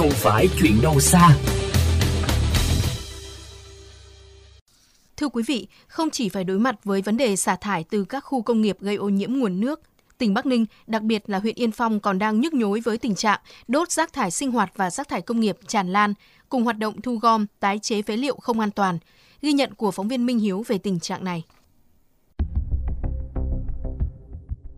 không phải chuyện đâu xa. Thưa quý vị, không chỉ phải đối mặt với vấn đề xả thải từ các khu công nghiệp gây ô nhiễm nguồn nước, tỉnh Bắc Ninh, đặc biệt là huyện Yên Phong còn đang nhức nhối với tình trạng đốt rác thải sinh hoạt và rác thải công nghiệp tràn lan, cùng hoạt động thu gom, tái chế phế liệu không an toàn. Ghi nhận của phóng viên Minh Hiếu về tình trạng này.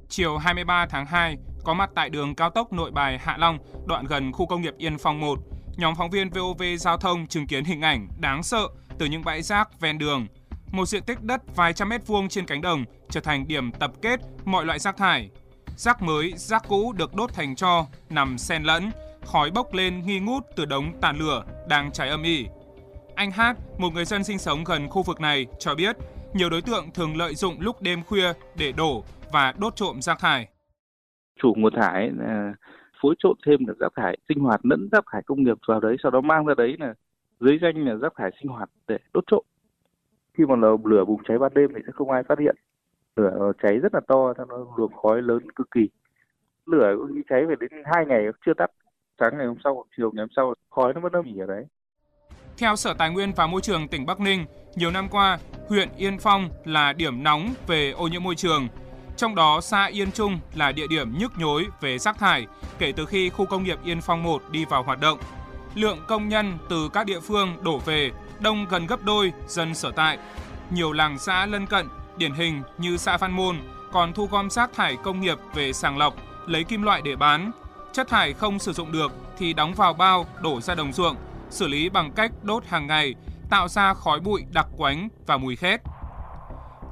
Chiều 23 tháng 2, có mặt tại đường cao tốc Nội Bài Hạ Long, đoạn gần khu công nghiệp Yên Phong 1, nhóm phóng viên VOV Giao thông chứng kiến hình ảnh đáng sợ từ những bãi rác ven đường. Một diện tích đất vài trăm mét vuông trên cánh đồng trở thành điểm tập kết mọi loại rác thải. Rác mới, rác cũ được đốt thành tro, nằm xen lẫn, khói bốc lên nghi ngút từ đống tàn lửa đang cháy âm ỉ. Anh Hát, một người dân sinh sống gần khu vực này, cho biết nhiều đối tượng thường lợi dụng lúc đêm khuya để đổ và đốt trộm rác thải. Chủ nguồn thải là phối trộn thêm được rác thải sinh hoạt lẫn rác thải công nghiệp vào đấy, sau đó mang ra đấy là dưới danh là rác thải sinh hoạt để đốt trộm. Khi mà lửa bùng cháy ban đêm thì sẽ không ai phát hiện. Lửa cháy rất là to, nó luồng khói lớn cực kỳ. Lửa cháy về đến hai ngày chưa tắt. Sáng ngày hôm sau, chiều ngày hôm sau, khói nó vẫn âm ỉ ở đấy. Theo Sở Tài nguyên và Môi trường tỉnh Bắc Ninh, nhiều năm qua, huyện Yên Phong là điểm nóng về ô nhiễm môi trường. Trong đó, xã Yên Trung là địa điểm nhức nhối về rác thải kể từ khi khu công nghiệp Yên Phong 1 đi vào hoạt động. Lượng công nhân từ các địa phương đổ về đông gần gấp đôi dân sở tại. Nhiều làng xã lân cận, điển hình như xã Phan Môn, còn thu gom rác thải công nghiệp về sàng lọc, lấy kim loại để bán. Chất thải không sử dụng được thì đóng vào bao, đổ ra đồng ruộng, xử lý bằng cách đốt hàng ngày, tạo ra khói bụi đặc quánh và mùi khét.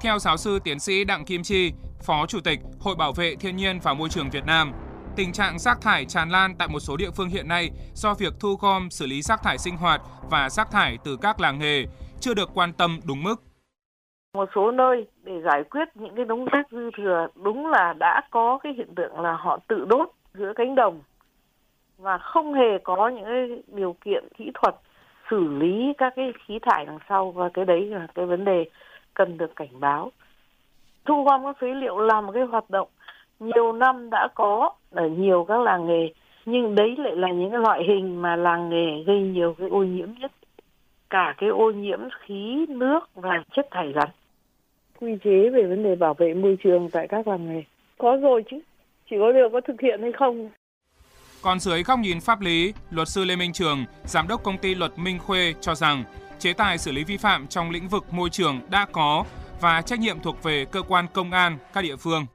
Theo giáo sư tiến sĩ Đặng Kim Chi, Phó Chủ tịch Hội Bảo vệ Thiên nhiên và Môi trường Việt Nam, tình trạng rác thải tràn lan tại một số địa phương hiện nay do việc thu gom xử lý rác thải sinh hoạt và rác thải từ các làng nghề chưa được quan tâm đúng mức. Một số nơi để giải quyết những cái đống rác dư thừa đúng là đã có cái hiện tượng là họ tự đốt giữa cánh đồng và không hề có những cái điều kiện kỹ thuật xử lý các cái khí thải đằng sau và cái đấy là cái vấn đề cần được cảnh báo. Thu gom các phế liệu là một cái hoạt động. Nhiều năm đã có ở nhiều các làng nghề nhưng đấy lại là những cái loại hình mà làng nghề gây nhiều cái ô nhiễm nhất. Cả cái ô nhiễm khí nước và chất thải rắn. Quy chế về vấn đề bảo vệ môi trường tại các làng nghề. Có rồi chứ. Chỉ có điều có thực hiện hay không. Còn dưới góc nhìn pháp lý, luật sư Lê Minh Trường, giám đốc công ty luật Minh Khuê cho rằng chế tài xử lý vi phạm trong lĩnh vực môi trường đã có và trách nhiệm thuộc về cơ quan công an các địa phương.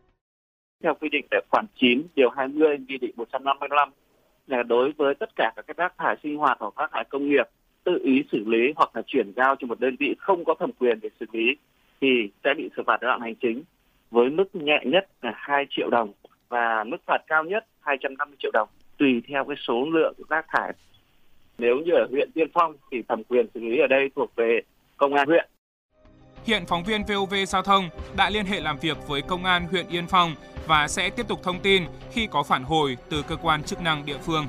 Theo quy định tại khoản 9 điều 20 nghị định 155 là đối với tất cả các rác thải sinh hoạt hoặc rác thải công nghiệp tự ý xử lý hoặc là chuyển giao cho một đơn vị không có thẩm quyền để xử lý thì sẽ bị xử phạt vi phạm hành chính với mức nhẹ nhất là 2 triệu đồng và mức phạt cao nhất 250 triệu đồng tùy theo cái số lượng rác thải. Nếu như ở huyện Tiên Phong thì thẩm quyền xử lý ở đây thuộc về công an huyện. Hiện phóng viên VOV Giao thông đã liên hệ làm việc với công an huyện Yên Phong và sẽ tiếp tục thông tin khi có phản hồi từ cơ quan chức năng địa phương.